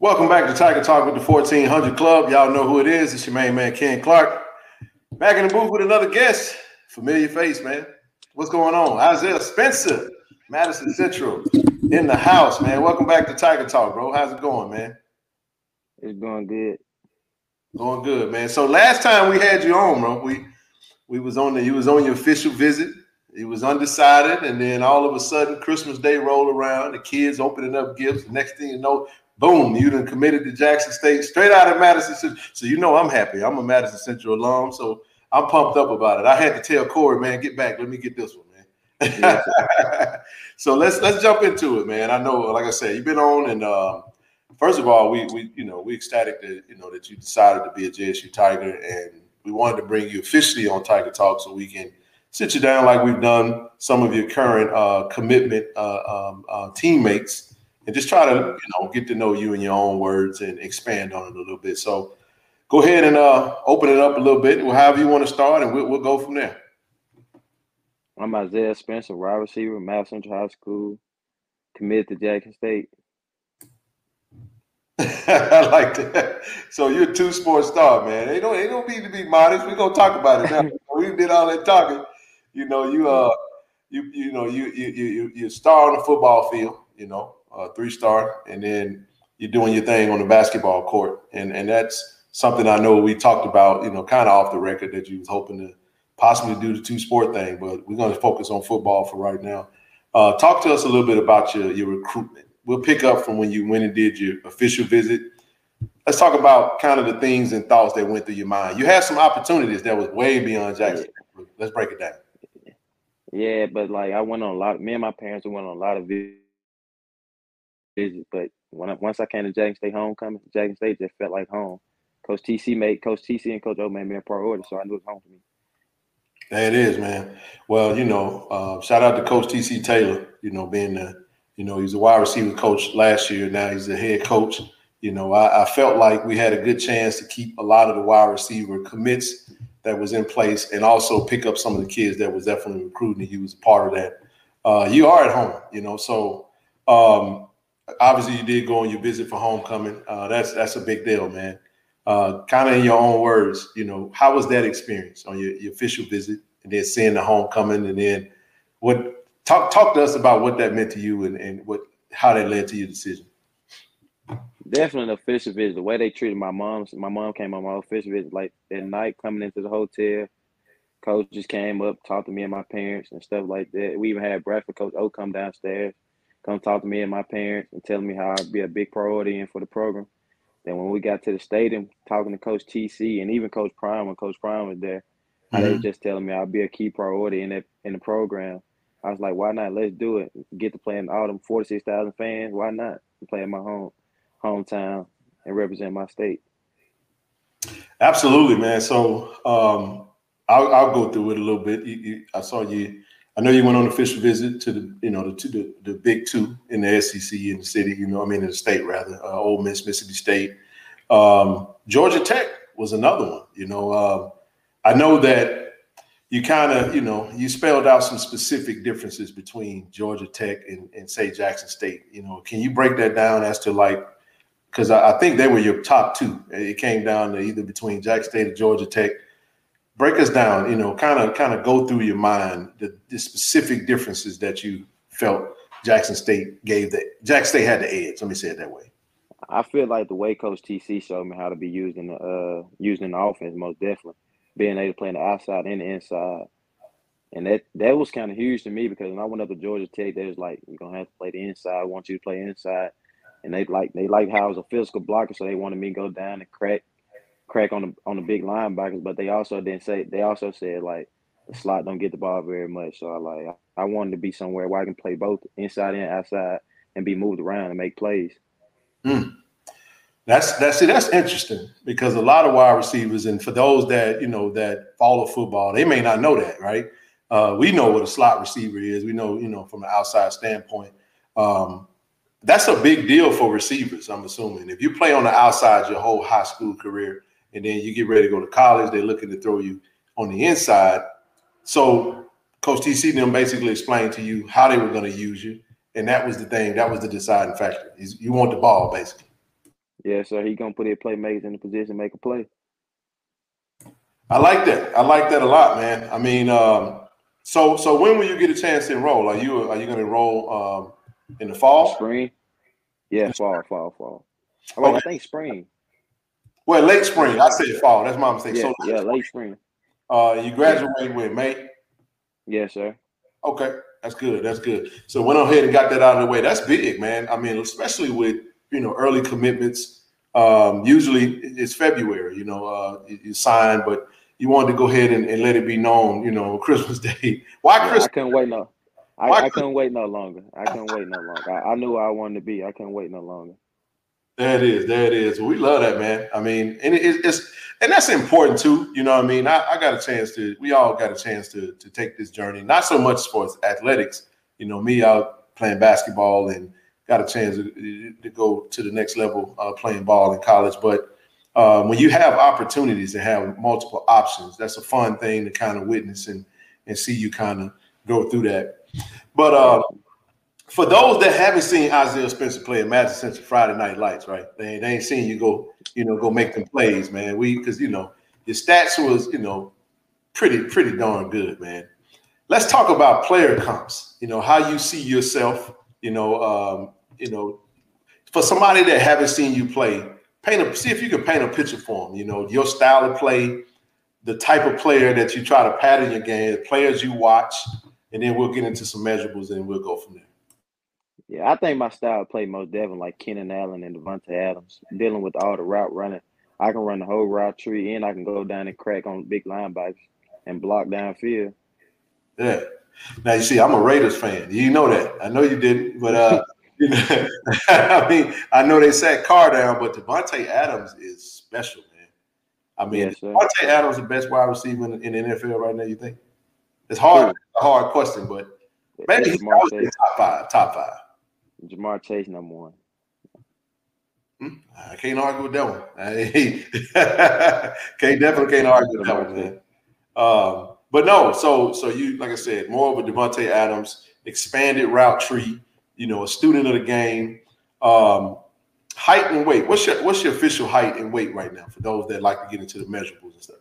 Welcome back to Tiger Talk with the 1400 Club. Y'all know who it is. It's your main man, Ken Clark. Back in the booth with another guest. Familiar face, man. What's going on? Isaiah Spencer, Madison Central in the house, man. Welcome back to Tiger Talk, bro. How's it going, man? It's going good. Going good, man. So last time we had you on, bro, we we was on the you was on your official visit. It was undecided, and then all of a sudden Christmas Day rolled around. The kids opening up gifts. The next thing you know, boom, you done committed to Jackson State straight out of Madison Central. So you know I'm happy. I'm a Madison Central alum, so I'm pumped up about it. I had to tell Corey, man, get back. Let me get this one, man. so let's let's jump into it, man. I know, like I said, you've been on, and uh, first of all, we we you know we ecstatic that you know that you decided to be a JSU Tiger, and we wanted to bring you officially on Tiger Talk so we can sit you down like we've done some of your current uh, commitment uh, um, uh, teammates and just try to you know get to know you in your own words and expand on it a little bit. So go ahead and uh, open it up a little bit, however you want to start, and we'll, we'll go from there. I'm Isaiah Spencer, wide receiver, Mass Central High School, committed to Jackson State. I like that. So you're a two sport star, man. They don't they don't need to be modest. We're gonna talk about it now. we did all that talking. You know, you uh you you know you you you you star on the football field, you know, uh, three star, and then you're doing your thing on the basketball court, and and that's something I know we talked about, you know, kind of off the record that you was hoping to possibly do the two sport thing, but we're going to focus on football for right now. Uh, talk to us a little bit about your your recruitment. We'll pick up from when you went and did your official visit. Let's talk about kind of the things and thoughts that went through your mind. You had some opportunities that was way beyond Jackson. Let's break it down. Yeah, but like I went on a lot. Me and my parents went on a lot of visits visit. But when I, once I came to Jackson State homecoming, Jackson State just felt like home. Coach TC made Coach TC and Coach O made me a priority, so I knew it was home for me. There It is, man. Well, you know, uh, shout out to Coach TC Taylor. You know, being the, you know, he's a wide receiver coach last year. Now he's the head coach. You know, I, I felt like we had a good chance to keep a lot of the wide receiver commits that was in place, and also pick up some of the kids that was definitely recruiting. He was a part of that. Uh, you are at home, you know, so um, obviously you did go on your visit for homecoming. Uh, that's that's a big deal, man. Uh, kind of in your own words, you know, how was that experience on your, your official visit, and then seeing the homecoming, and then what? Talk talk to us about what that meant to you, and, and what how that led to your decision. Definitely an official visit. The way they treated my mom, my mom came on my official visit like at night, coming into the hotel. Coach just came up, talked to me and my parents and stuff like that. We even had breakfast. Coach O come downstairs come talk to me and my parents and telling me how I'd be a big priority in for the program. Then when we got to the stadium, talking to Coach TC and even Coach Prime when Coach Prime was there, mm-hmm. they were just telling me I'd be a key priority in that in the program. I was like, why not? Let's do it. Get to play in all them forty six thousand fans. Why not? Play in my home hometown and represent my state. Absolutely, man. So um, I'll, I'll go through it a little bit. You, you, I saw you I know you went on an official visit to the, you know, the, the, the big two in the SEC in the city, you know, I mean, in the state rather, uh, Ole Miss, Mississippi State. Um, Georgia Tech was another one, you know. Uh, I know that you kind of, you know, you spelled out some specific differences between Georgia Tech and, and say Jackson State. You know, can you break that down as to like, because I, I think they were your top two. It came down to either between Jackson State or Georgia Tech break us down you know kind of kind of go through your mind the, the, specific differences that you felt jackson state gave that jackson state had the edge let me say it that way. I feel like the way coach tc showed me how to be used in the uh used in the offense most definitely. Being able to play on the outside and the inside. And that that was kind of huge to me because when i went up to georgia tech they was like you're gonna have to play the inside. I want you to play inside. And they like they like how I was a physical blocker so they wanted me to go down and crack crack on the on the big linebackers, but they also didn't say they also said like the slot don't get the ball very much. So I like I wanted to be somewhere where I can play both inside and outside and be moved around and make plays. Mm. That's that's it. That's interesting because a lot of wide receivers, and for those that you know that follow football, they may not know that, right? Uh, we know what a slot receiver is. We know, you know, from an outside standpoint. Um, that's a big deal for receivers. I'm assuming if you play on the outside your whole high school career, and then you get ready to go to college. They're looking to throw you on the inside. So Coach TC them basically explained to you how they were going to use you, and that was the thing. That was the deciding factor. Is you want the ball basically. Yeah, so he gonna put his playmakers in the position make a play. I like that. I like that a lot, man. I mean, um, so so when will you get a chance to enroll? Are you are you going to enroll um, in the fall? Spring. Yeah, fall, fall, fall. Okay. I think spring. Well, late spring. I said fall. That's my mistake. Yeah, so yeah, late spring. Uh, you graduate with May. Yes, sir. Okay, that's good. That's good. So went ahead and got that out of the way. That's big, man. I mean, especially with you know early commitments. Um, usually it's February. You know, uh, you, sign, but you wanted to go ahead and, and, let it be known. You know, Christmas Day. Why Christmas? I couldn't wait no. I, I couldn't wait no longer. I couldn't wait no longer. I, I knew I wanted to be. I couldn't wait no longer. There it is. There it is. We love that, man. I mean, and it, it's and that's important too. You know what I mean? I, I, got a chance to. We all got a chance to to take this journey. Not so much sports athletics. You know, me out playing basketball and got a chance to, to go to the next level uh, playing ball in college. But um, when you have opportunities and have multiple options, that's a fun thing to kind of witness and and see you kind of go through that. But uh, for those that haven't seen Isaiah Spencer play in Madison Central Friday Night Lights, right? They, they ain't seen you go, you know, go make them plays, man. We because you know your stats was, you know, pretty pretty darn good, man. Let's talk about player comps. You know how you see yourself. You know, um, you know, for somebody that haven't seen you play, paint a see if you can paint a picture for them. You know, your style of play, the type of player that you try to pattern your game, the players you watch, and then we'll get into some measurables and we'll go from there. Yeah, I think my style play most definitely like Keenan Allen and Davante Adams, dealing with all the route running. I can run the whole route tree and I can go down and crack on big linebackers and block downfield. Yeah. Now you see, I'm a Raiders fan. You know that. I know you didn't, but uh you know, I mean, I know they sat Carr down, but Davante Adams is special, man. I mean, yes, Davante Adams the best wide receiver in, in, the NFL right now. You think? It's hard, a hard question, but maybe he's top five. Top five. Ja'Marr Chase number one. Hmm? I can't argue with that one. can't definitely can't argue with that one, man. Um, but no, so so you like I said, more of a Davante Adams expanded route tree. You know, a student of the game. Um, height and weight. What's your what's your official height and weight right now for those that like to get into the measurables and stuff?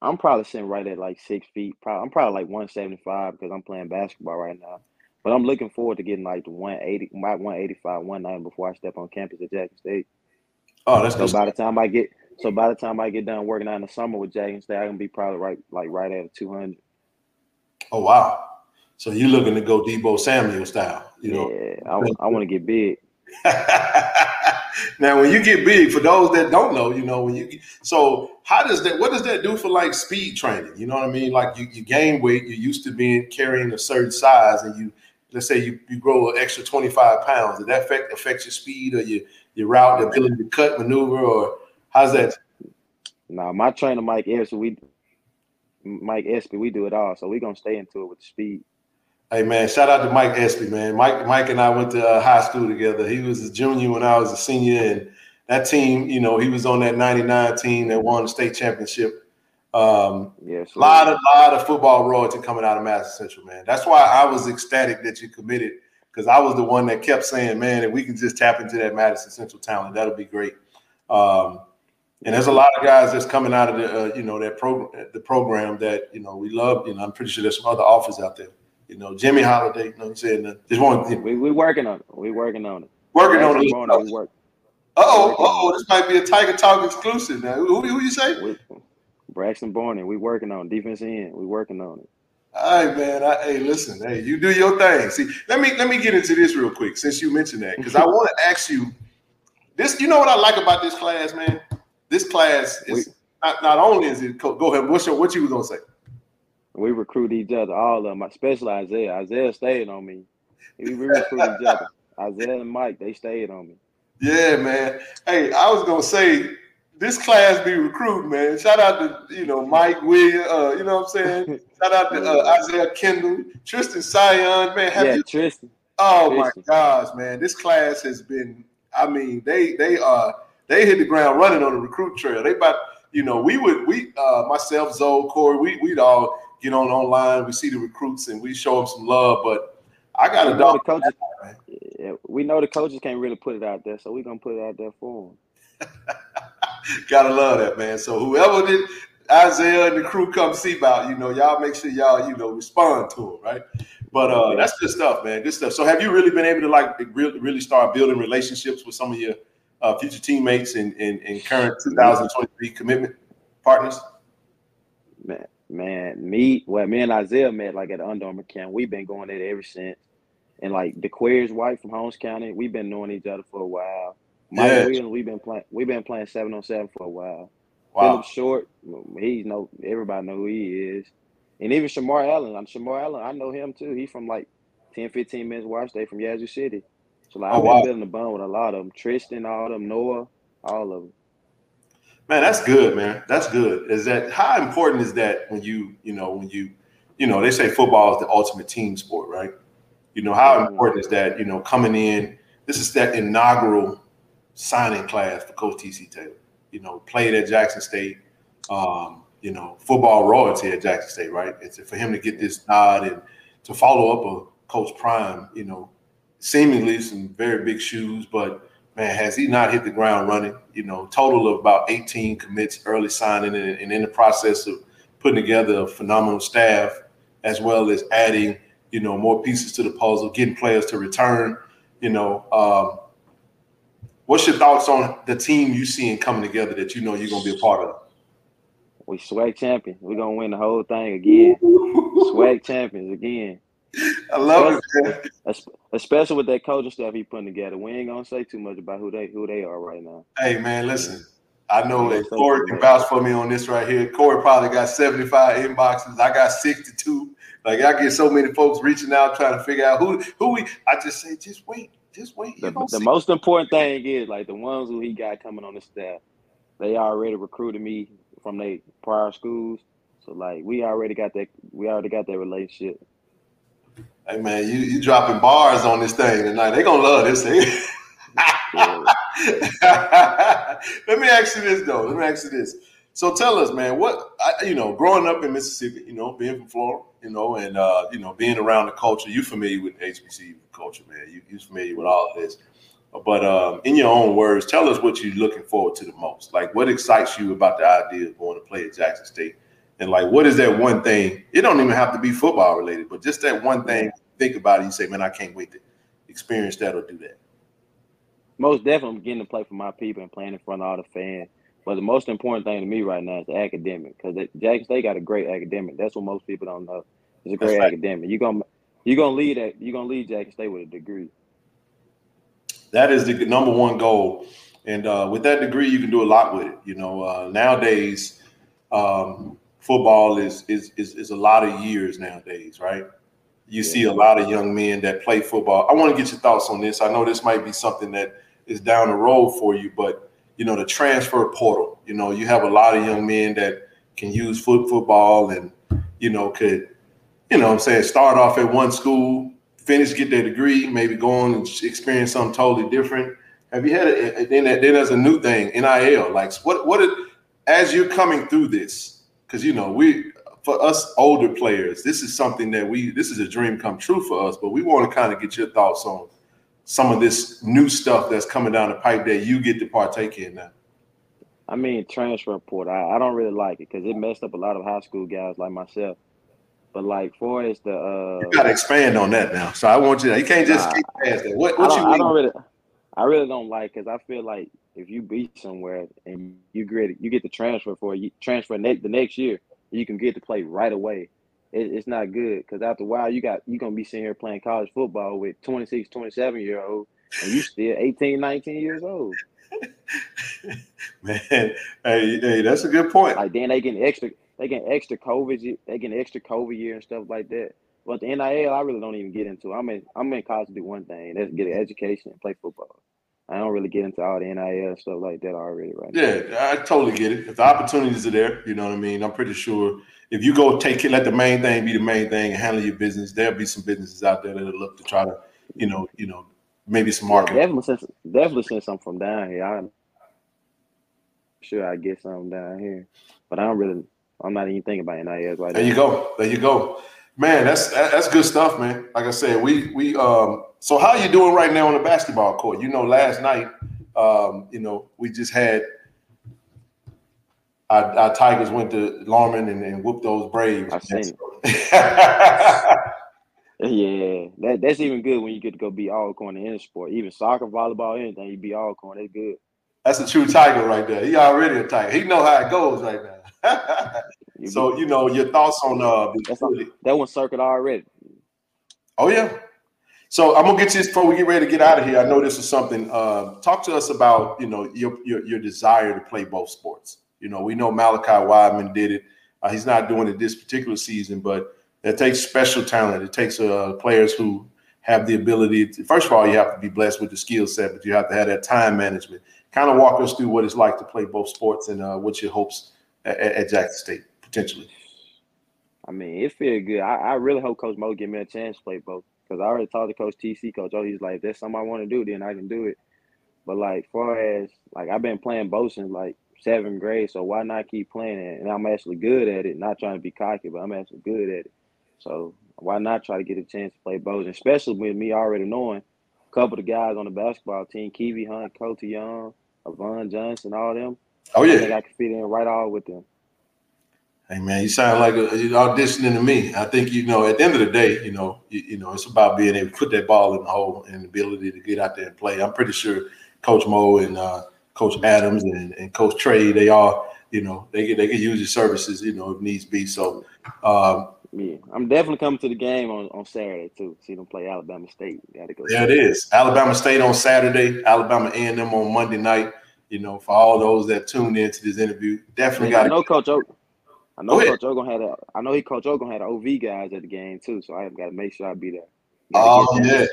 I'm probably sitting right at like six feet. Probably, I'm probably like 175 because I'm playing basketball right now. But I'm looking forward to getting like the 180, my 185, 190 before I step on campus at Jackson State. Oh, that's so by the time I get so by the time I get done working out in the summer with Jackson State, I'm gonna be probably right like right at 200. Oh wow! So you're looking to go Deebo Samuel style, you know? Yeah, I, I want to get big. now, when you get big, for those that don't know, you know when you so how does that? What does that do for like speed training? You know what I mean? Like you, you gain weight, you're used to being carrying a certain size, and you let's say you, you grow an extra 25 pounds, did that affect affect your speed or your your route, the ability to cut, maneuver, or how's that? Now, my trainer Mike Espy, we Mike Espy, we do it all, so we're gonna stay into it with the speed. Hey man, shout out to Mike Espy, man. Mike Mike and I went to uh, high school together. He was a junior when I was a senior, and that team, you know, he was on that '99 team that won the state championship. Um, yeah, a lot of lot of football royalty coming out of Madison Central, man. That's why I was ecstatic that you committed because I was the one that kept saying, man, if we can just tap into that Madison Central talent, that'll be great. Um, and there's a lot of guys that's coming out of the, uh, you know, that program, the program that you know we love. You know, I'm pretty sure there's some other offers out there. You know, Jimmy Holiday. You know, what I'm saying just one. You know, we we working on it. We working on it. Working on it. We work. Oh, oh, this might be a Tiger Talk exclusive now. Who, who you say? We, Braxton Barney, we working on defense end. We working on it. All right, man. I, hey, listen. Hey, you do your thing. See, let me let me get into this real quick since you mentioned that because I want to ask you this. You know what I like about this class, man? This class is we, not, not only is it. Go ahead. What's your, what you were gonna say? We recruit each other, all of them, especially Isaiah. Isaiah stayed on me. We recruit each other. Isaiah and Mike, they stayed on me. Yeah, man. Hey, I was gonna say this class be recruiting, man. Shout out to you know Mike Williams, uh, you know what I'm saying. Shout out to uh, Isaiah Kendall, Tristan Sion, man. Have yeah, you, Tristan. Oh Tristan. my gosh, man! This class has been. I mean, they they are they hit the ground running on the recruit trail. They about you know we would we uh, myself Zoe Corey we we'd all get on online. We see the recruits and we show them some love, but I got a dog. Coaches, Yeah, we know the coaches can't really put it out there, so we're gonna put it out there for them. Gotta love that, man. So whoever did Isaiah and the crew come see about, you know, y'all make sure y'all, you know, respond to them, right? But uh that's good stuff, man. Good stuff. So have you really been able to like really, start building relationships with some of your uh, future teammates and, and, and current 2023 commitment partners? Man, man, me, well, me and Isaiah met like at Under Armour camp. We've been going there ever since. And like the Queer's wife from Holmes County, we've been knowing each other for a while. Mike Yeah. Williams, we've been playing we've been playing seven on seven for a while. Wow. Philip Short, he's no everybody know who he is. And even Shamar Allen. I'm Shamar Allen, I know him too. He's from like 10, 15 minutes watch day from Yazoo City. So like Oh, I've been wow. building a bond with a lot of them. Tristan, all of them, Noah, all of them. Man, that's good, man. That's good. Is that how important is that when you, you know, when you, you know, they say football is the ultimate team sport, right? You know, how important is that, you know, coming in, this is that inaugural signing class for Coach TC Taylor. You know, played at Jackson State, um, you know, football royalty at Jackson State, right? It's for him to get this nod and to follow up a Coach Prime, you know, seemingly some very big shoes, but man, has he not hit the ground running? You know, total of about 18 commits early signing and, and in the process of putting together a phenomenal staff, as well as adding, you know, more pieces to the puzzle, getting players to return. You know, um, what's your thoughts on the team you seeing coming together that you know you're gonna be a part of? We swag champion. We're gonna win the whole thing again. Swag champions again. I love it, man. Especially with that coaching stuff he putting together. We ain't gonna say too much about who they who they are right now. Hey man, listen. I know that Corey can vouch for me on this right here. Corey probably got 75 inboxes. I got 62. Like I get so many folks reaching out trying to figure out who who we. I just say, just wait, just wait. The, the most important thing is like the ones who he got coming on the staff, they already recruited me from their prior schools. So like we already got that we already got that relationship. Hey man, you you dropping bars on this thing tonight. They gonna love this thing. Let me ask you this though. Let me ask you this. So tell us, man, what I, you know, growing up in Mississippi, you know, being from Florida, you know, and uh, you know, being around the culture, you familiar with HBCU culture, man. You you familiar with all of this. But um, in your own words, tell us what you're looking forward to the most. Like, what excites you about the idea of going to play at Jackson State? And like, what is that one thing? It don't even have to be football related, but just that one thing. Think about it. You say, man, I can't wait to experience that or do that. Most definitely I'm getting to play for my people and playing in front of all the fans. But the most important thing to me right now is the academic because Jackson State got a great academic. That's what most people don't know. It's a great right. academic. You're gonna you're gonna lead that you're gonna lead Jackson State with a degree. that is the number one goal and uh, with that degree you can do a lot with it you know uh, nowadays um, football is, is is is a lot of years nowadays right you see a lot of young men that play football i want to get your thoughts on this i know this might be something that is down the road for you but you know the transfer portal you know you have a lot of young men that can use foot football and you know could you know i'm saying start off at one school finish, get their degree, maybe go on and experience something totally different. Have you had it? Then, then there's a new thing, NIL. Like, what, what, it, as you're coming through this, because you know, we, for us older players, this is something that we, this is a dream come true for us. But we want to kind of get your thoughts on some of this new stuff that's coming down the pipe that you get to partake in now. I mean, transfer portal. I, I don't really like it because it messed up a lot of high school guys like myself. But like for as the uh, You got to expand on that now. So I want you. To, you can't just Nah. past that. What, I what you I mean? don't really, I really don't like because I feel like if you beat somewhere and you get you get the transfer for you transfer ne- the next year, you can get to play right away. It, it's not good because after a while you got you gonna be sitting here playing college football with 26, 27 year old and you still 18, 19 years old. Man, hey, hey, that's a good point. Like then they getting extra, they getting extra COVID, they getting extra COVID year and stuff like that. But the NIL, I really don't even get into. I'm in, I'm in college to do one thing, that's get an education and play football. I don't really get into all the NIL stuff like that already right now. Yeah, I totally get it. If the opportunities are there, you know what I mean. I'm pretty sure if you go take it, let the main thing be the main thing, and handle your business. There'll be some businesses out there that'll look to try to, you know, you know, maybe some marketing. definitely since definitely since I'm from down here, I'm sure I get something down here. But I don't really, I'm not even thinking about NIL right There now. you go. There you go. Man, that's that's good stuff, man. Like I said, we we um. So how you doing right now on the basketball court? You know, last night, um, you know, we just had our, our Tigers went to Lorman and, and whooped those Braves. I seen it. yeah, that, that's even good when you get to go be Alcorn in any sport, even soccer, volleyball, anything. You be Alcorn, That's good. That's a true Tiger right there. He already a Tiger. He know how it goes right now. so you know your thoughts on uh that one circuit already. Oh yeah. So I'm gonna get you before we get ready to get out of here. I know this is something. Uh, talk to us about you know your, your your desire to play both sports. You know, we know Malachi Wideman did it. Uh, he's not doing it this particular season, but it takes special talent. It takes uh, players who have the ability. To, first of all, you have to be blessed with the skill set, but you have to have that time management. Kind of walk us through what it's like to play both sports and uh, what's your hopes at, at Jackson State potentially. I mean, it feels good. I, I, really hope Coach Mo give me a chance to play both because I already talked to Coach TC, Coach Oh, he's like, there's something I want to do, then I can do it. But like, far as like I've been playing both since like seventh grade, so why not keep playing it? And I'm actually good at it. Not trying to be cocky, but I'm actually good at it. So why not try to get a chance to play both? Especially with me already knowing a couple of the guys on the basketball team, Kiwi Hunt, Coach Young, Avon Johnson, all them. Oh yeah, I think I can fit in right all with them. Hey man, you sound like a, you're auditioning to me. I think you know. At the end of the day, you know, you, you, know, it's about being able to put that ball in the hole and the ability to get out there and play. I'm pretty sure Coach Mo and uh, Coach Adams and, and Coach Trey, they all, you know, they can they can use your services, you know, if needs be. So um, yeah, I'm definitely coming to the game on, on Saturday too. See them play Alabama State. Got to go. There it is. Alabama State on Saturday. Alabama A&M on Monday night. You know, for all those that tuned into this interview, definitely got. I know Coach O. I know Coach O gonna have a. I know he Coach O gonna have the OV guys at the game too. So I have got to make sure I be there. Oh yeah.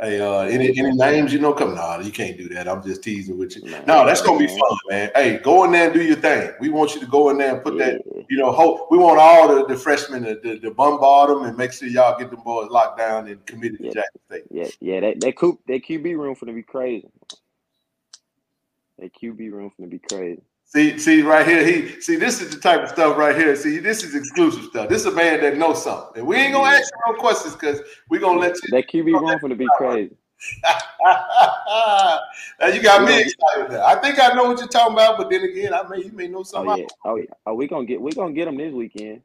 Hey, uh, any any names you know? Come, nah, you can't do that. I'm just teasing with you. No, that's gonna be fun, man. Hey, go in there and do your thing. We want you to go in there and put yeah. that. You know, hope we want all the, the freshmen to, to, to, bombard them and make sure y'all get them boys locked down and committed yeah. to Jackson State. Yeah, yeah. That that coop that QB room for to be crazy. That QB room for to be crazy. See, see right here. He see this is the type of stuff right here. See, this is exclusive stuff. This is a man that knows something, and we ain't gonna ask you no questions because we're gonna let you. That QB room for to be crazy. now you got me excited. Now. I think I know what you're talking about, but then again, I may you may know oh, something. Oh yeah, oh yeah. Oh, we gonna get we gonna get them this weekend.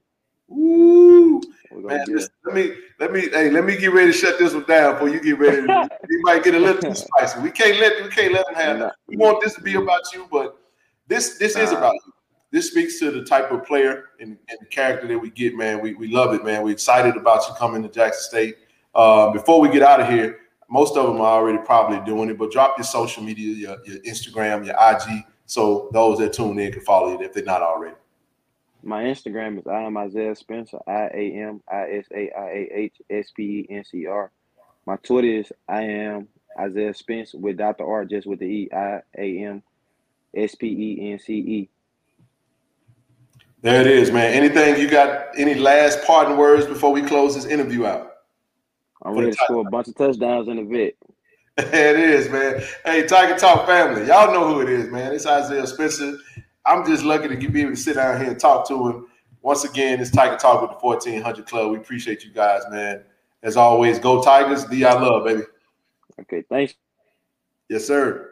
Ooh, man, just, let me let me hey let me get ready to shut this one down before you get ready. To, you might get a little too spicy. We can't let we can't let them have that. We want this to be about you, but this this is about you. This speaks to the type of player and, and character that we get, man. We, we love it, man. We're excited about you coming to Jackson State. Uh, before we get out of here, most of them are already probably doing it, but drop your social media, your, your Instagram, your IG, so those that tune in can follow you if they're not already. My Instagram is I am Isaiah Spencer, I A M I S A I A H S P E N C R. My Twitter is I am Isaiah Spence with Dr. R just with the E I A M S P E N C E. There it is, man. Anything you got? Any last parting words before we close this interview out? I'm ready to score a bunch of touchdowns in the vet. it is, man. Hey, Tiger Talk family, y'all know who it is, man. It's Isaiah Spencer. I'm just lucky to be able to sit down here and talk to him. Once again, it's Tiger Talk with the 1400 Club. We appreciate you guys, man. As always, go Tigers. D I love, baby. Okay, thanks. Yes, sir.